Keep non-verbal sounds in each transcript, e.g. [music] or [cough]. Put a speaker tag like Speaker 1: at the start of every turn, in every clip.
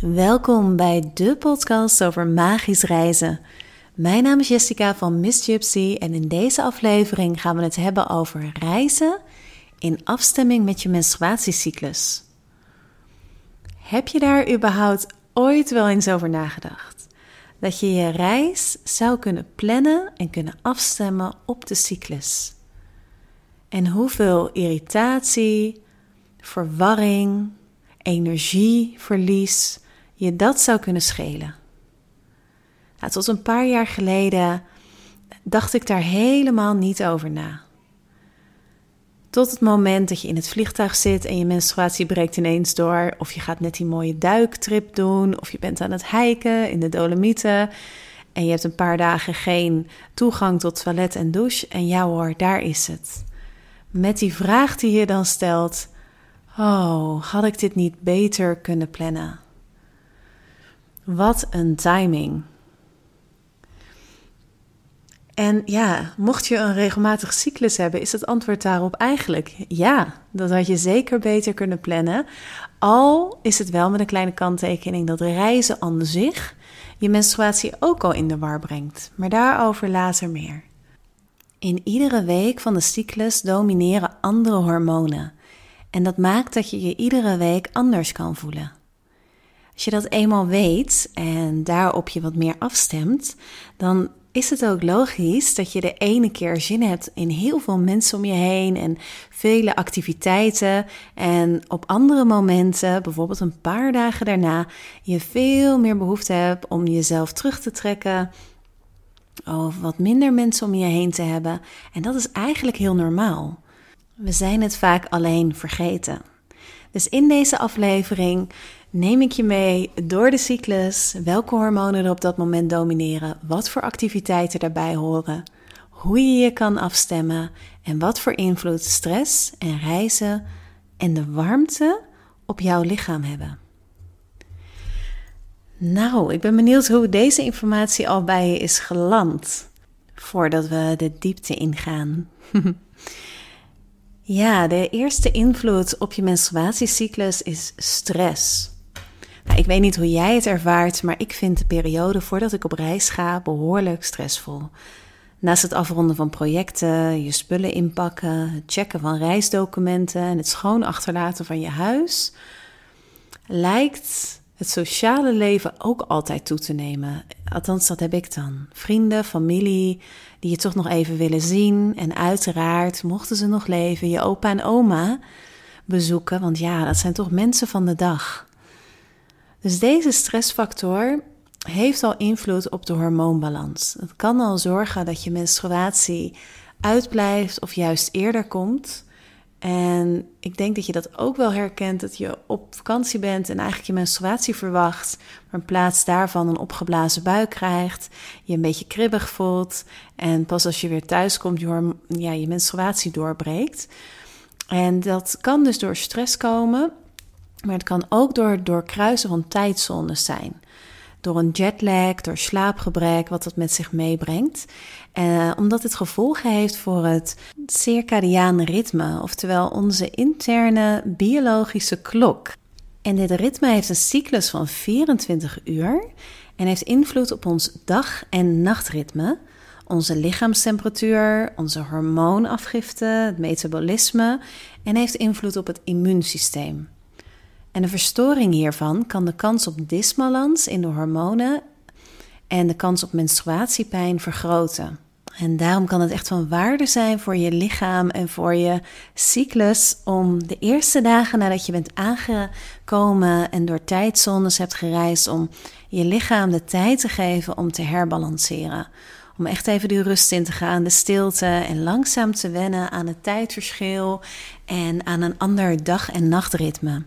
Speaker 1: Welkom bij de podcast over magisch reizen. Mijn naam is Jessica van Miss Gypsy en in deze aflevering gaan we het hebben over reizen in afstemming met je menstruatiecyclus. Heb je daar überhaupt ooit wel eens over nagedacht? Dat je je reis zou kunnen plannen en kunnen afstemmen op de cyclus. En hoeveel irritatie, verwarring, energieverlies je dat zou kunnen schelen. Nou, tot een paar jaar geleden dacht ik daar helemaal niet over na. Tot het moment dat je in het vliegtuig zit en je menstruatie breekt ineens door, of je gaat net die mooie duiktrip doen, of je bent aan het hiken in de Dolomieten en je hebt een paar dagen geen toegang tot toilet en douche. En ja hoor, daar is het. Met die vraag die je dan stelt: Oh, had ik dit niet beter kunnen plannen? Wat een timing. En ja, mocht je een regelmatig cyclus hebben, is het antwoord daarop eigenlijk ja. Dat had je zeker beter kunnen plannen. Al is het wel met een kleine kanttekening dat reizen aan zich je menstruatie ook al in de war brengt. Maar daarover later meer. In iedere week van de cyclus domineren andere hormonen. En dat maakt dat je je iedere week anders kan voelen. Als je dat eenmaal weet en daarop je wat meer afstemt, dan is het ook logisch dat je de ene keer zin hebt in heel veel mensen om je heen en vele activiteiten. En op andere momenten, bijvoorbeeld een paar dagen daarna, je veel meer behoefte hebt om jezelf terug te trekken. Of wat minder mensen om je heen te hebben. En dat is eigenlijk heel normaal. We zijn het vaak alleen vergeten. Dus in deze aflevering neem ik je mee door de cyclus, welke hormonen er op dat moment domineren, wat voor activiteiten daarbij horen, hoe je je kan afstemmen en wat voor invloed stress en reizen en de warmte op jouw lichaam hebben. Nou, ik ben benieuwd hoe deze informatie al bij je is geland voordat we de diepte ingaan. [laughs] Ja, de eerste invloed op je menstruatiecyclus is stress. Nou, ik weet niet hoe jij het ervaart, maar ik vind de periode voordat ik op reis ga behoorlijk stressvol. Naast het afronden van projecten, je spullen inpakken, het checken van reisdocumenten en het schoon achterlaten van je huis, lijkt het sociale leven ook altijd toe te nemen. Althans, dat heb ik dan. Vrienden, familie, die je toch nog even willen zien. En uiteraard, mochten ze nog leven, je opa en oma bezoeken. Want ja, dat zijn toch mensen van de dag. Dus deze stressfactor heeft al invloed op de hormoonbalans. Het kan al zorgen dat je menstruatie uitblijft of juist eerder komt. En ik denk dat je dat ook wel herkent, dat je op vakantie bent en eigenlijk je menstruatie verwacht, maar in plaats daarvan een opgeblazen buik krijgt, je een beetje kribbig voelt en pas als je weer thuis komt, je, ja, je menstruatie doorbreekt. En dat kan dus door stress komen, maar het kan ook door, door kruisen van tijdzones zijn door een jetlag, door slaapgebrek, wat dat met zich meebrengt. Uh, omdat het gevolgen heeft voor het circadiane ritme, oftewel onze interne biologische klok. En dit ritme heeft een cyclus van 24 uur en heeft invloed op ons dag- en nachtritme, onze lichaamstemperatuur, onze hormoonafgifte, het metabolisme en heeft invloed op het immuunsysteem. En de verstoring hiervan kan de kans op disbalans in de hormonen en de kans op menstruatiepijn vergroten. En daarom kan het echt van waarde zijn voor je lichaam en voor je cyclus om de eerste dagen nadat je bent aangekomen en door tijdzones hebt gereisd, om je lichaam de tijd te geven om te herbalanceren. Om echt even die rust in te gaan, de stilte en langzaam te wennen aan het tijdverschil en aan een ander dag- en nachtritme.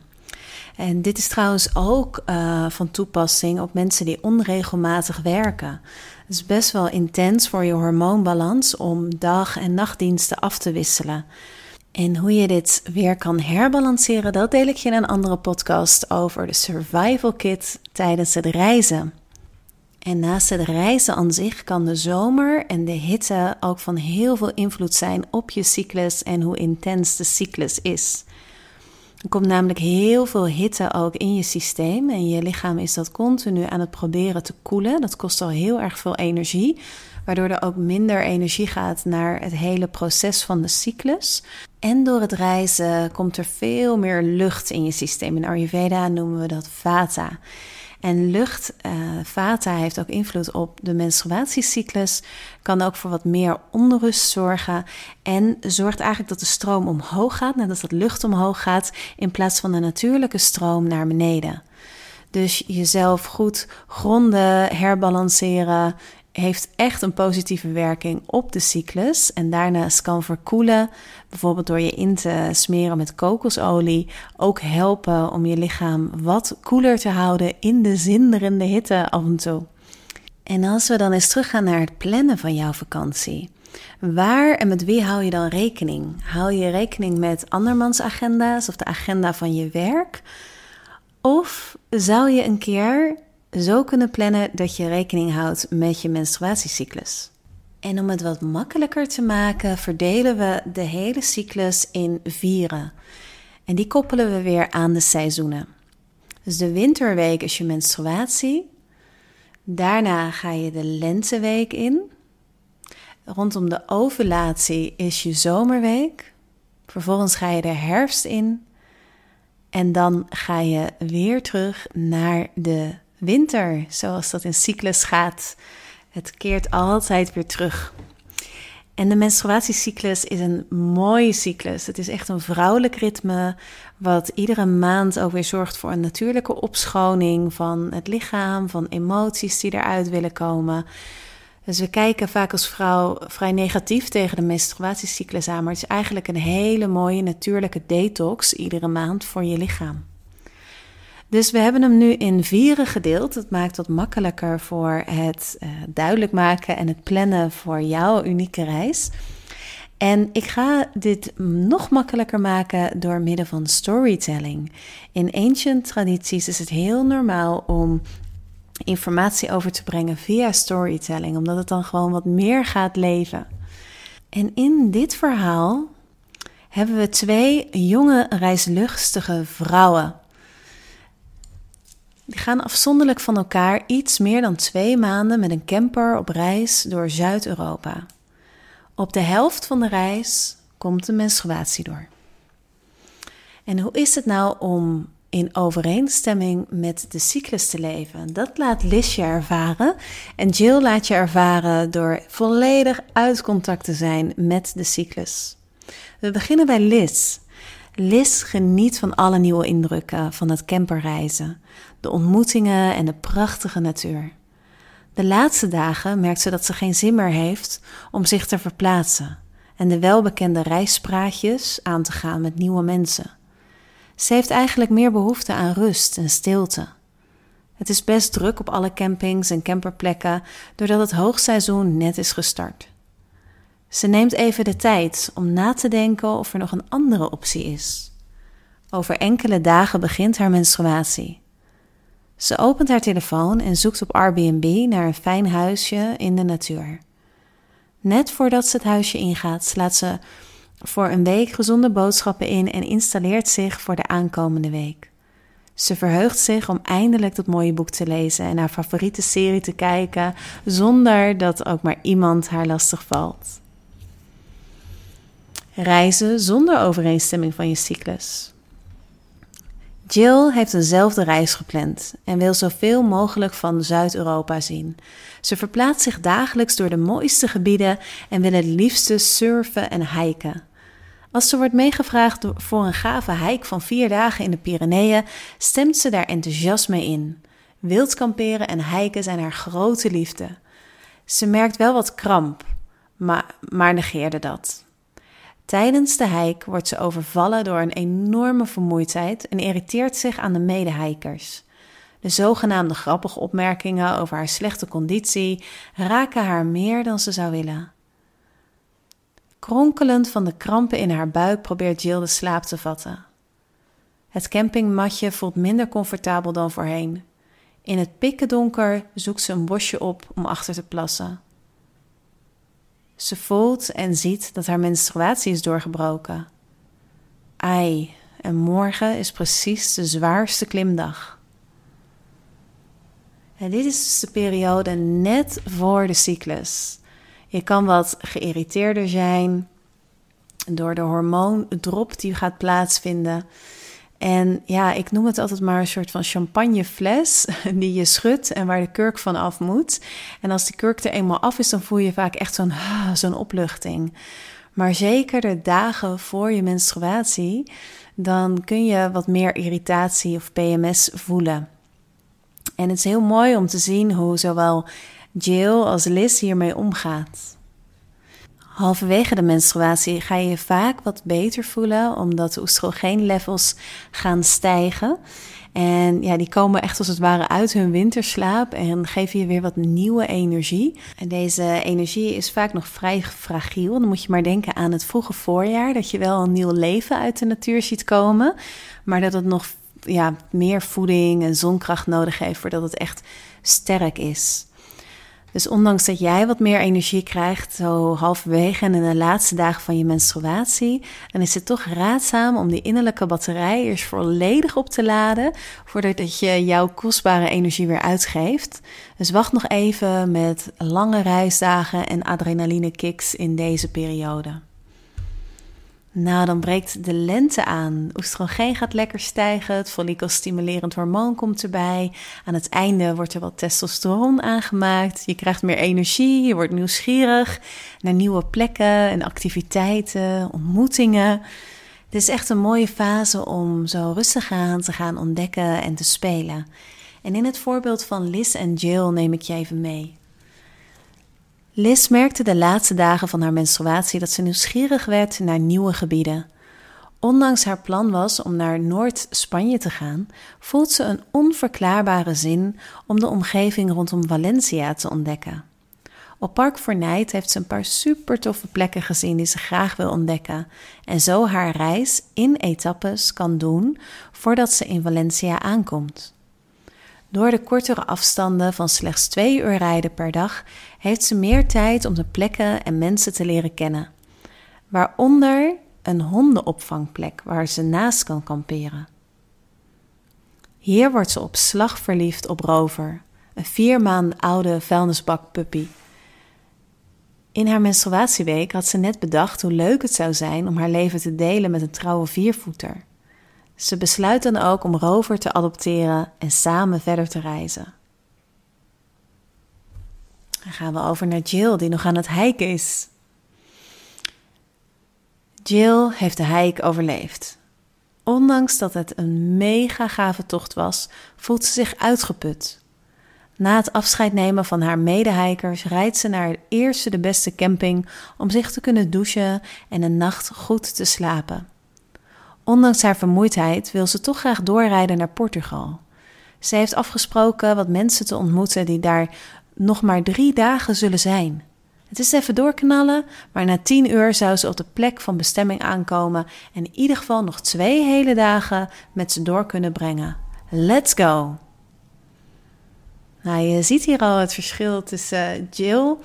Speaker 1: En dit is trouwens ook uh, van toepassing op mensen die onregelmatig werken. Het is best wel intens voor je hormoonbalans om dag- en nachtdiensten af te wisselen. En hoe je dit weer kan herbalanceren, dat deel ik je in een andere podcast over de Survival Kit tijdens het reizen. En naast het reizen aan zich kan de zomer en de hitte ook van heel veel invloed zijn op je cyclus en hoe intens de cyclus is. Er komt namelijk heel veel hitte ook in je systeem en je lichaam is dat continu aan het proberen te koelen. Dat kost al heel erg veel energie, waardoor er ook minder energie gaat naar het hele proces van de cyclus. En door het reizen komt er veel meer lucht in je systeem. In Ayurveda noemen we dat vata. En lucht, uh, vata, heeft ook invloed op de menstruatiecyclus. Kan ook voor wat meer onrust zorgen. En zorgt eigenlijk dat de stroom omhoog gaat, net als dat lucht omhoog gaat, in plaats van de natuurlijke stroom naar beneden. Dus jezelf goed gronden, herbalanceren, heeft echt een positieve werking op de cyclus. En daarnaast kan verkoelen, bijvoorbeeld door je in te smeren met kokosolie, ook helpen om je lichaam wat koeler te houden in de zinderende hitte af en toe. En als we dan eens teruggaan naar het plannen van jouw vakantie. Waar en met wie hou je dan rekening? Hou je rekening met andermans agenda's of de agenda van je werk? Of zou je een keer zo kunnen plannen dat je rekening houdt met je menstruatiecyclus. En om het wat makkelijker te maken, verdelen we de hele cyclus in vieren. En die koppelen we weer aan de seizoenen. Dus de winterweek is je menstruatie. Daarna ga je de lenteweek in. Rondom de ovulatie is je zomerweek. Vervolgens ga je de herfst in. En dan ga je weer terug naar de winter, zoals dat in cyclus gaat. Het keert altijd weer terug. En de menstruatiecyclus is een mooie cyclus. Het is echt een vrouwelijk ritme, wat iedere maand ook weer zorgt voor een natuurlijke opschoning van het lichaam, van emoties die eruit willen komen. Dus we kijken vaak als vrouw vrij negatief tegen de menstruatiecyclus aan, maar het is eigenlijk een hele mooie natuurlijke detox iedere maand voor je lichaam. Dus we hebben hem nu in vieren gedeeld. Dat maakt het makkelijker voor het uh, duidelijk maken en het plannen voor jouw unieke reis. En ik ga dit nog makkelijker maken door middel van storytelling. In ancient tradities is het heel normaal om informatie over te brengen via storytelling, omdat het dan gewoon wat meer gaat leven. En in dit verhaal hebben we twee jonge reislustige vrouwen. Die gaan afzonderlijk van elkaar iets meer dan twee maanden met een camper op reis door Zuid-Europa. Op de helft van de reis komt de menstruatie door. En hoe is het nou om in overeenstemming met de cyclus te leven? Dat laat Liz je ervaren. En Jill laat je ervaren door volledig uit contact te zijn met de cyclus. We beginnen bij Liz. Liz geniet van alle nieuwe indrukken van het camperreizen, de ontmoetingen en de prachtige natuur. De laatste dagen merkt ze dat ze geen zin meer heeft om zich te verplaatsen en de welbekende reispraatjes aan te gaan met nieuwe mensen. Ze heeft eigenlijk meer behoefte aan rust en stilte. Het is best druk op alle campings en camperplekken doordat het hoogseizoen net is gestart. Ze neemt even de tijd om na te denken of er nog een andere optie is. Over enkele dagen begint haar menstruatie. Ze opent haar telefoon en zoekt op Airbnb naar een fijn huisje in de natuur. Net voordat ze het huisje ingaat, slaat ze voor een week gezonde boodschappen in en installeert zich voor de aankomende week. Ze verheugt zich om eindelijk dat mooie boek te lezen en haar favoriete serie te kijken, zonder dat ook maar iemand haar lastig valt. Reizen zonder overeenstemming van je cyclus. Jill heeft eenzelfde reis gepland en wil zoveel mogelijk van Zuid-Europa zien. Ze verplaatst zich dagelijks door de mooiste gebieden en wil het liefste surfen en hiken. Als ze wordt meegevraagd voor een gave hike van vier dagen in de Pyreneeën, stemt ze daar enthousiast mee in. Wild kamperen en hiken zijn haar grote liefde. Ze merkt wel wat kramp, maar, maar negeerde dat. Tijdens de hike wordt ze overvallen door een enorme vermoeidheid en irriteert zich aan de medehikers. De zogenaamde grappige opmerkingen over haar slechte conditie raken haar meer dan ze zou willen. Kronkelend van de krampen in haar buik probeert Jill de slaap te vatten. Het campingmatje voelt minder comfortabel dan voorheen. In het pikkendonker zoekt ze een bosje op om achter te plassen. Ze voelt en ziet dat haar menstruatie is doorgebroken. Ai, En morgen is precies de zwaarste klimdag. En dit is dus de periode net voor de cyclus. Je kan wat geïrriteerder zijn door de hormoondrop die gaat plaatsvinden. En ja, ik noem het altijd maar een soort van champagnefles [laughs] die je schudt en waar de kurk van af moet. En als die kurk er eenmaal af is, dan voel je vaak echt zo'n ah, zo'n opluchting. Maar zeker de dagen voor je menstruatie, dan kun je wat meer irritatie of PMS voelen. En het is heel mooi om te zien hoe zowel Jill als Liz hiermee omgaat. Halverwege de menstruatie ga je je vaak wat beter voelen, omdat de oestrogeenlevels gaan stijgen. En ja, die komen echt als het ware uit hun winterslaap en geven je weer wat nieuwe energie. En deze energie is vaak nog vrij fragiel. Dan moet je maar denken aan het vroege voorjaar, dat je wel een nieuw leven uit de natuur ziet komen, maar dat het nog ja, meer voeding en zonkracht nodig heeft voordat het echt sterk is. Dus ondanks dat jij wat meer energie krijgt, zo halverwege en in de laatste dagen van je menstruatie, dan is het toch raadzaam om die innerlijke batterij eerst volledig op te laden, voordat je jouw kostbare energie weer uitgeeft. Dus wacht nog even met lange reisdagen en adrenaline kicks in deze periode. Nou, dan breekt de lente aan. Oestrogeen gaat lekker stijgen. Het follikelstimulerend hormoon komt erbij. Aan het einde wordt er wat testosteron aangemaakt. Je krijgt meer energie. Je wordt nieuwsgierig naar nieuwe plekken en activiteiten, ontmoetingen. Het is echt een mooie fase om zo rustig aan te gaan ontdekken en te spelen. En in het voorbeeld van Liz en Jill neem ik je even mee. Liz merkte de laatste dagen van haar menstruatie dat ze nieuwsgierig werd naar nieuwe gebieden. Ondanks haar plan was om naar Noord-Spanje te gaan, voelt ze een onverklaarbare zin om de omgeving rondom Valencia te ontdekken. Op Park Fornijt heeft ze een paar super toffe plekken gezien die ze graag wil ontdekken en zo haar reis in etappes kan doen voordat ze in Valencia aankomt. Door de kortere afstanden van slechts twee uur rijden per dag heeft ze meer tijd om de plekken en mensen te leren kennen. Waaronder een hondenopvangplek waar ze naast kan kamperen. Hier wordt ze op slag verliefd op Rover, een vier maanden oude vuilnisbakpuppy. In haar menstruatieweek had ze net bedacht hoe leuk het zou zijn om haar leven te delen met een trouwe viervoeter. Ze besluit dan ook om Rover te adopteren en samen verder te reizen. Dan gaan we over naar Jill, die nog aan het hiken is. Jill heeft de hike overleefd. Ondanks dat het een mega gave tocht was, voelt ze zich uitgeput. Na het afscheid nemen van haar medehikers rijdt ze naar de eerste de beste camping om zich te kunnen douchen en een nacht goed te slapen. Ondanks haar vermoeidheid wil ze toch graag doorrijden naar Portugal. Ze heeft afgesproken wat mensen te ontmoeten die daar nog maar drie dagen zullen zijn. Het is even doorknallen, maar na tien uur zou ze op de plek van bestemming aankomen en in ieder geval nog twee hele dagen met ze door kunnen brengen. Let's go! Nou, je ziet hier al het verschil tussen Jill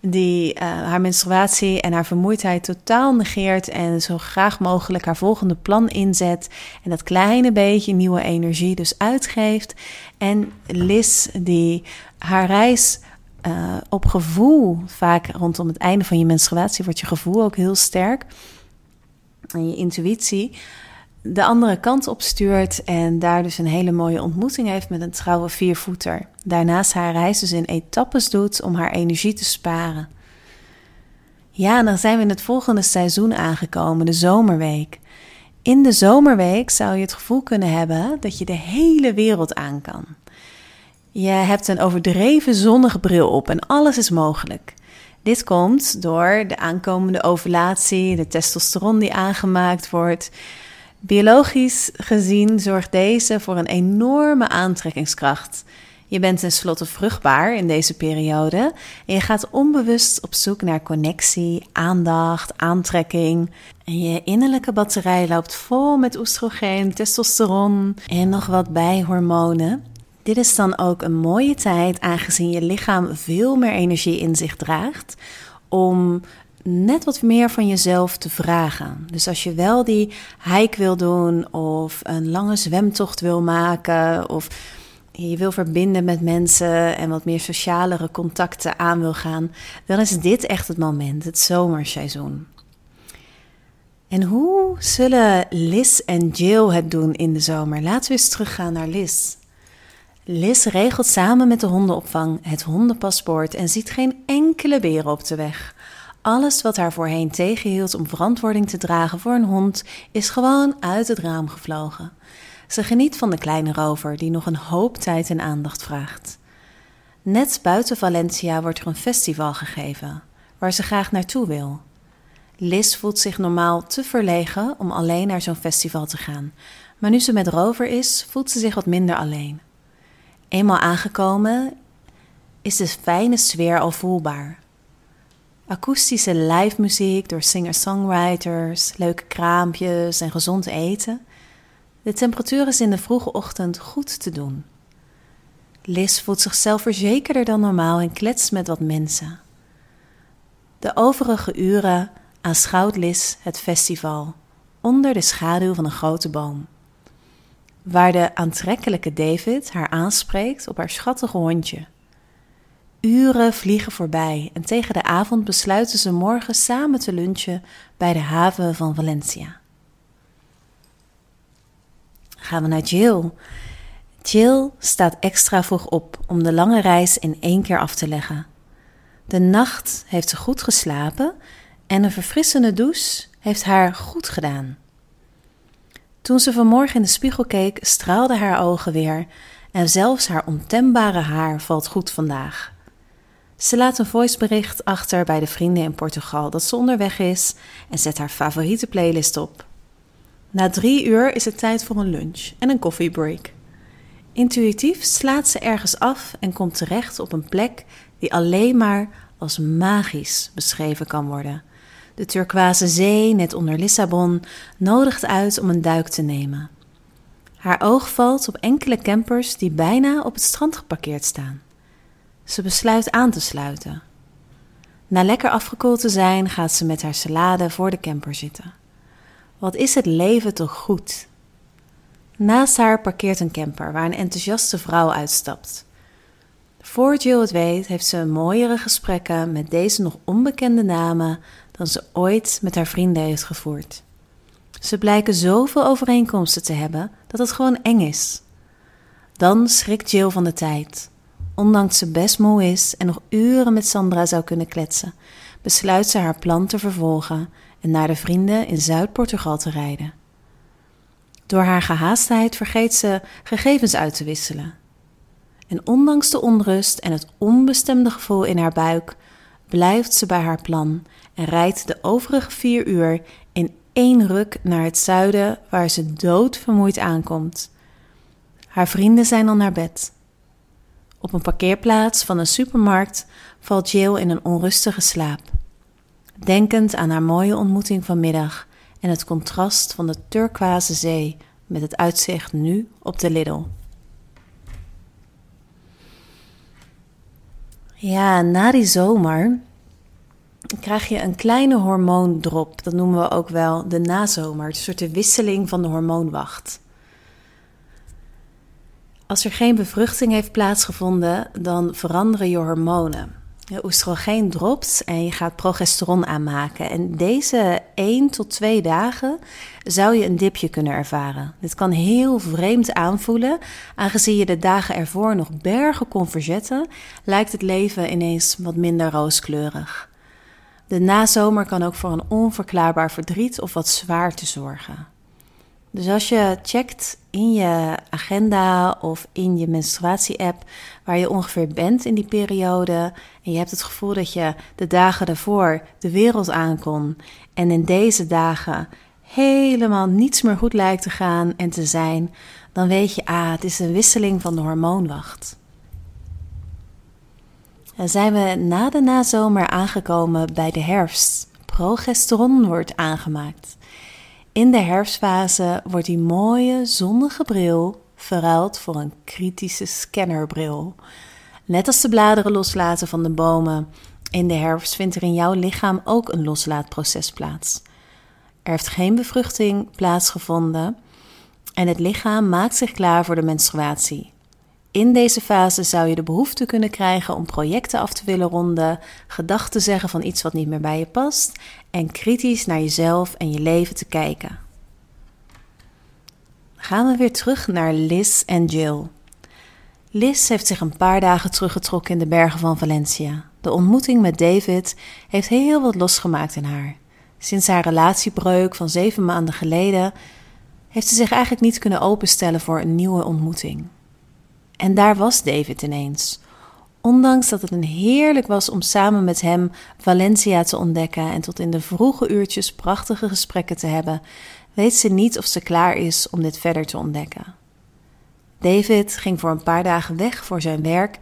Speaker 1: die uh, haar menstruatie en haar vermoeidheid totaal negeert en zo graag mogelijk haar volgende plan inzet en dat kleine beetje nieuwe energie dus uitgeeft. En Liz die haar reis uh, op gevoel, vaak rondom het einde van je menstruatie wordt je gevoel ook heel sterk en je intuïtie de andere kant op stuurt en daar dus een hele mooie ontmoeting heeft met een trouwe viervoeter. Daarnaast haar reis dus in etappes doet om haar energie te sparen. Ja, en dan zijn we in het volgende seizoen aangekomen, de zomerweek. In de zomerweek zou je het gevoel kunnen hebben dat je de hele wereld aan kan. Je hebt een overdreven zonnige bril op en alles is mogelijk. Dit komt door de aankomende ovulatie, de testosteron die aangemaakt wordt. Biologisch gezien zorgt deze voor een enorme aantrekkingskracht. Je bent tenslotte vruchtbaar in deze periode en je gaat onbewust op zoek naar connectie, aandacht, aantrekking. En je innerlijke batterij loopt vol met oestrogeen, testosteron en nog wat bijhormonen. Dit is dan ook een mooie tijd, aangezien je lichaam veel meer energie in zich draagt, om net wat meer van jezelf te vragen. Dus als je wel die hike wil doen of een lange zwemtocht wil maken of je wil verbinden met mensen en wat meer socialere contacten aan wil gaan, dan is dit echt het moment, het zomerseizoen. En hoe zullen Liz en Jill het doen in de zomer? Laten we eens teruggaan naar Liz. Liz regelt samen met de hondenopvang het hondenpaspoort en ziet geen enkele beren op de weg. Alles wat haar voorheen tegenhield om verantwoording te dragen voor een hond is gewoon uit het raam gevlogen. Ze geniet van de kleine rover die nog een hoop tijd en aandacht vraagt. Net buiten Valencia wordt er een festival gegeven, waar ze graag naartoe wil. Liz voelt zich normaal te verlegen om alleen naar zo'n festival te gaan, maar nu ze met Rover is, voelt ze zich wat minder alleen. Eenmaal aangekomen is de fijne sfeer al voelbaar. Akoestische live muziek door singer-songwriters, leuke kraampjes en gezond eten. De temperatuur is in de vroege ochtend goed te doen. Liz voelt zichzelf verzekerder dan normaal en kletst met wat mensen. De overige uren aanschouwt Liz het festival onder de schaduw van een grote boom. Waar de aantrekkelijke David haar aanspreekt op haar schattige hondje. Uren vliegen voorbij en tegen de avond besluiten ze morgen samen te lunchen bij de haven van Valencia. Gaan we naar Jill. Jill staat extra vroeg op om de lange reis in één keer af te leggen. De nacht heeft ze goed geslapen en een verfrissende douche heeft haar goed gedaan. Toen ze vanmorgen in de spiegel keek, straalden haar ogen weer en zelfs haar ontembare haar valt goed vandaag. Ze laat een voicebericht achter bij de vrienden in Portugal dat ze onderweg is en zet haar favoriete playlist op. Na drie uur is het tijd voor een lunch en een koffiebreak. Intuïtief slaat ze ergens af en komt terecht op een plek die alleen maar als magisch beschreven kan worden. De turquoise zee, net onder Lissabon, nodigt uit om een duik te nemen. Haar oog valt op enkele campers die bijna op het strand geparkeerd staan. Ze besluit aan te sluiten. Na lekker afgekoeld te zijn, gaat ze met haar salade voor de camper zitten. Wat is het leven toch goed? Naast haar parkeert een camper waar een enthousiaste vrouw uitstapt. Voor Jill het weet, heeft ze mooiere gesprekken met deze nog onbekende namen dan ze ooit met haar vrienden heeft gevoerd. Ze blijken zoveel overeenkomsten te hebben dat het gewoon eng is. Dan schrikt Jill van de tijd. Ondanks ze best moe is en nog uren met Sandra zou kunnen kletsen, besluit ze haar plan te vervolgen en naar de vrienden in Zuid-Portugal te rijden. Door haar gehaastheid vergeet ze gegevens uit te wisselen. En ondanks de onrust en het onbestemde gevoel in haar buik, blijft ze bij haar plan en rijdt de overige vier uur in één ruk naar het zuiden, waar ze doodvermoeid aankomt. Haar vrienden zijn al naar bed. Op een parkeerplaats van een supermarkt valt Jill in een onrustige slaap. Denkend aan haar mooie ontmoeting vanmiddag en het contrast van de turquoise zee met het uitzicht nu op de Lidl. Ja, na die zomer krijg je een kleine hormoondrop. Dat noemen we ook wel de nazomer. Een soort wisseling van de hormoonwacht. Als er geen bevruchting heeft plaatsgevonden, dan veranderen je hormonen. Je oestrogeen dropt en je gaat progesteron aanmaken. En deze 1 tot 2 dagen zou je een dipje kunnen ervaren. Dit kan heel vreemd aanvoelen. Aangezien je de dagen ervoor nog bergen kon verzetten, lijkt het leven ineens wat minder rooskleurig. De nazomer kan ook voor een onverklaarbaar verdriet of wat zwaarte zorgen. Dus als je checkt in je agenda of in je menstruatie-app waar je ongeveer bent in die periode en je hebt het gevoel dat je de dagen daarvoor de wereld aankon en in deze dagen helemaal niets meer goed lijkt te gaan en te zijn, dan weet je, ah, het is een wisseling van de hormoonwacht. Dan zijn we na de nazomer aangekomen bij de herfst. Progesteron wordt aangemaakt. In de herfstfase wordt die mooie zonnige bril verruild voor een kritische scannerbril. Net als de bladeren loslaten van de bomen In de herfst vindt er in jouw lichaam ook een loslaatproces plaats. Er heeft geen bevruchting plaatsgevonden en het lichaam maakt zich klaar voor de menstruatie. In deze fase zou je de behoefte kunnen krijgen om projecten af te willen ronden, gedachten zeggen van iets wat niet meer bij je past en kritisch naar jezelf en je leven te kijken. Gaan we weer terug naar Liz en Jill. Liz heeft zich een paar dagen teruggetrokken in de bergen van Valencia. De ontmoeting met David heeft heel wat losgemaakt in haar. Sinds haar relatiebreuk van zeven maanden geleden heeft ze zich eigenlijk niet kunnen openstellen voor een nieuwe ontmoeting. En daar was David ineens. Ondanks dat het een heerlijk was om samen met hem Valencia te ontdekken en tot in de vroege uurtjes prachtige gesprekken te hebben, weet ze niet of ze klaar is om dit verder te ontdekken. David ging voor een paar dagen weg voor zijn werk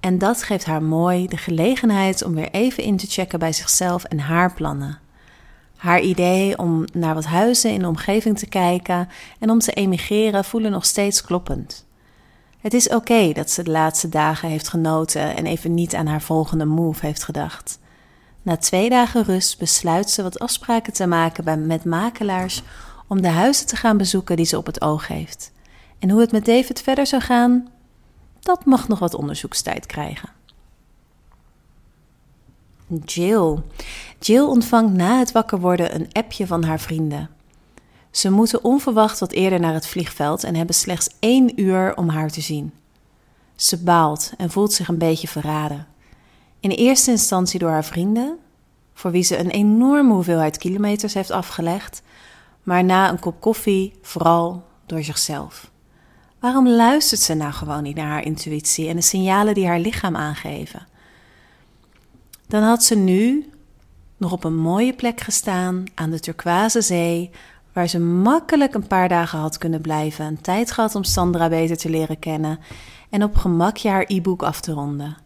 Speaker 1: en dat geeft haar mooi de gelegenheid om weer even in te checken bij zichzelf en haar plannen. Haar idee om naar wat huizen in de omgeving te kijken en om te emigreren voelen nog steeds kloppend. Het is oké dat ze de laatste dagen heeft genoten en even niet aan haar volgende move heeft gedacht. Na twee dagen rust besluit ze wat afspraken te maken bij, met makelaars om de huizen te gaan bezoeken die ze op het oog heeft. En hoe het met David verder zou gaan, dat mag nog wat onderzoekstijd krijgen. Jill. Jill ontvangt na het wakker worden een appje van haar vrienden. Ze moeten onverwacht wat eerder naar het vliegveld en hebben slechts één uur om haar te zien. Ze baalt en voelt zich een beetje verraden. In eerste instantie door haar vrienden, voor wie ze een enorme hoeveelheid kilometers heeft afgelegd, maar na een kop koffie vooral door zichzelf. Waarom luistert ze nou gewoon niet naar haar intuïtie en de signalen die haar lichaam aangeven? Dan had ze nu nog op een mooie plek gestaan aan de turquoise zee, waar ze makkelijk een paar dagen had kunnen blijven, een tijd gehad om Sandra beter te leren kennen en op gemakje haar e-book af te ronden.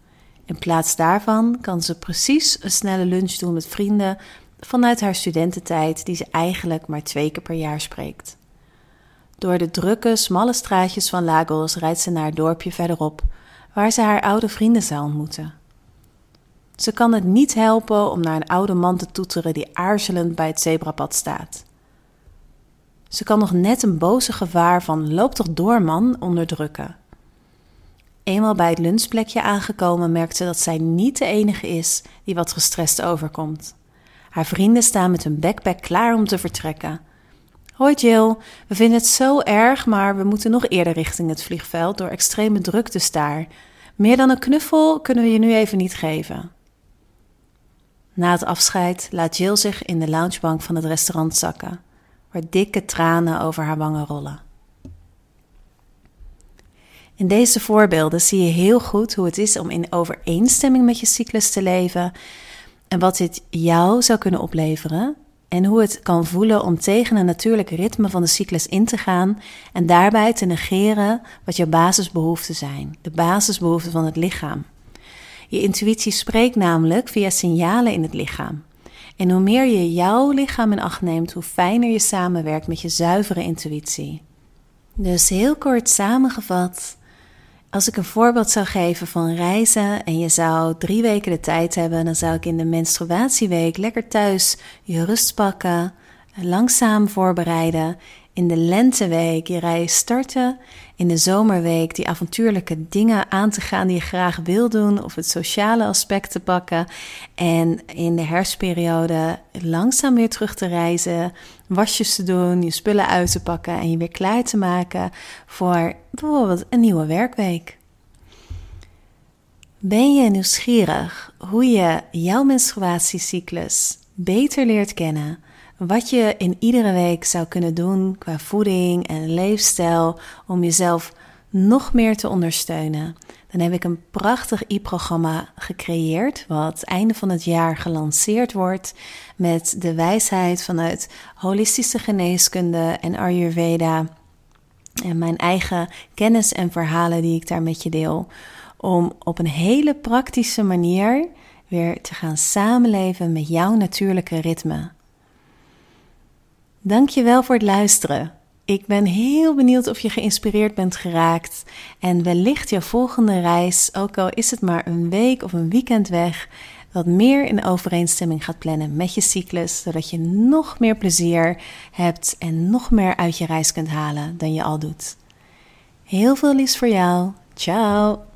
Speaker 1: In plaats daarvan kan ze precies een snelle lunch doen met vrienden vanuit haar studententijd, die ze eigenlijk maar twee keer per jaar spreekt. Door de drukke, smalle straatjes van Lagos rijdt ze naar het dorpje verderop, waar ze haar oude vrienden zou ontmoeten. Ze kan het niet helpen om naar een oude man te toeteren die aarzelend bij het zebrapad staat. Ze kan nog net een boze gevaar van loop toch door man onderdrukken. Eenmaal bij het lunchplekje aangekomen merkt ze dat zij niet de enige is die wat gestrest overkomt. Haar vrienden staan met hun backpack klaar om te vertrekken. Hoi Jill, we vinden het zo erg, maar we moeten nog eerder richting het vliegveld door extreme drukte staar. Meer dan een knuffel kunnen we je nu even niet geven. Na het afscheid laat Jill zich in de loungebank van het restaurant zakken, waar dikke tranen over haar wangen rollen. In deze voorbeelden zie je heel goed hoe het is om in overeenstemming met je cyclus te leven en wat dit jou zou kunnen opleveren en hoe het kan voelen om tegen een natuurlijke ritme van de cyclus in te gaan en daarbij te negeren wat jouw basisbehoeften zijn, de basisbehoeften van het lichaam. Je intuïtie spreekt namelijk via signalen in het lichaam. En hoe meer je jouw lichaam in acht neemt, hoe fijner je samenwerkt met je zuivere intuïtie. Dus heel kort samengevat, als ik een voorbeeld zou geven van reizen en je zou drie weken de tijd hebben, dan zou ik in de menstruatieweek lekker thuis je rust pakken, langzaam voorbereiden. In de lenteweek je reis starten. In de zomerweek die avontuurlijke dingen aan te gaan die je graag wil doen of het sociale aspect te pakken. En in de herfstperiode langzaam weer terug te reizen, wasjes te doen, je spullen uit te pakken en je weer klaar te maken voor bijvoorbeeld een nieuwe werkweek. Ben je nieuwsgierig hoe je jouw menstruatiecyclus beter leert kennen? Wat je in iedere week zou kunnen doen qua voeding en leefstijl om jezelf nog meer te ondersteunen? Dan heb ik een prachtig e-programma gecreëerd, wat einde van het jaar gelanceerd wordt met de wijsheid vanuit holistische geneeskunde en Ayurveda en mijn eigen kennis en verhalen die ik daar met je deel, om op een hele praktische manier weer te gaan samenleven met jouw natuurlijke ritme. Dankjewel voor het luisteren. Ik ben heel benieuwd of je geïnspireerd bent geraakt en wellicht jouw volgende reis, ook al is het maar een week of een weekend weg, wat meer in overeenstemming gaat plannen met je cyclus, zodat je nog meer plezier hebt en nog meer uit je reis kunt halen dan je al doet. Heel veel liefs voor jou. Ciao!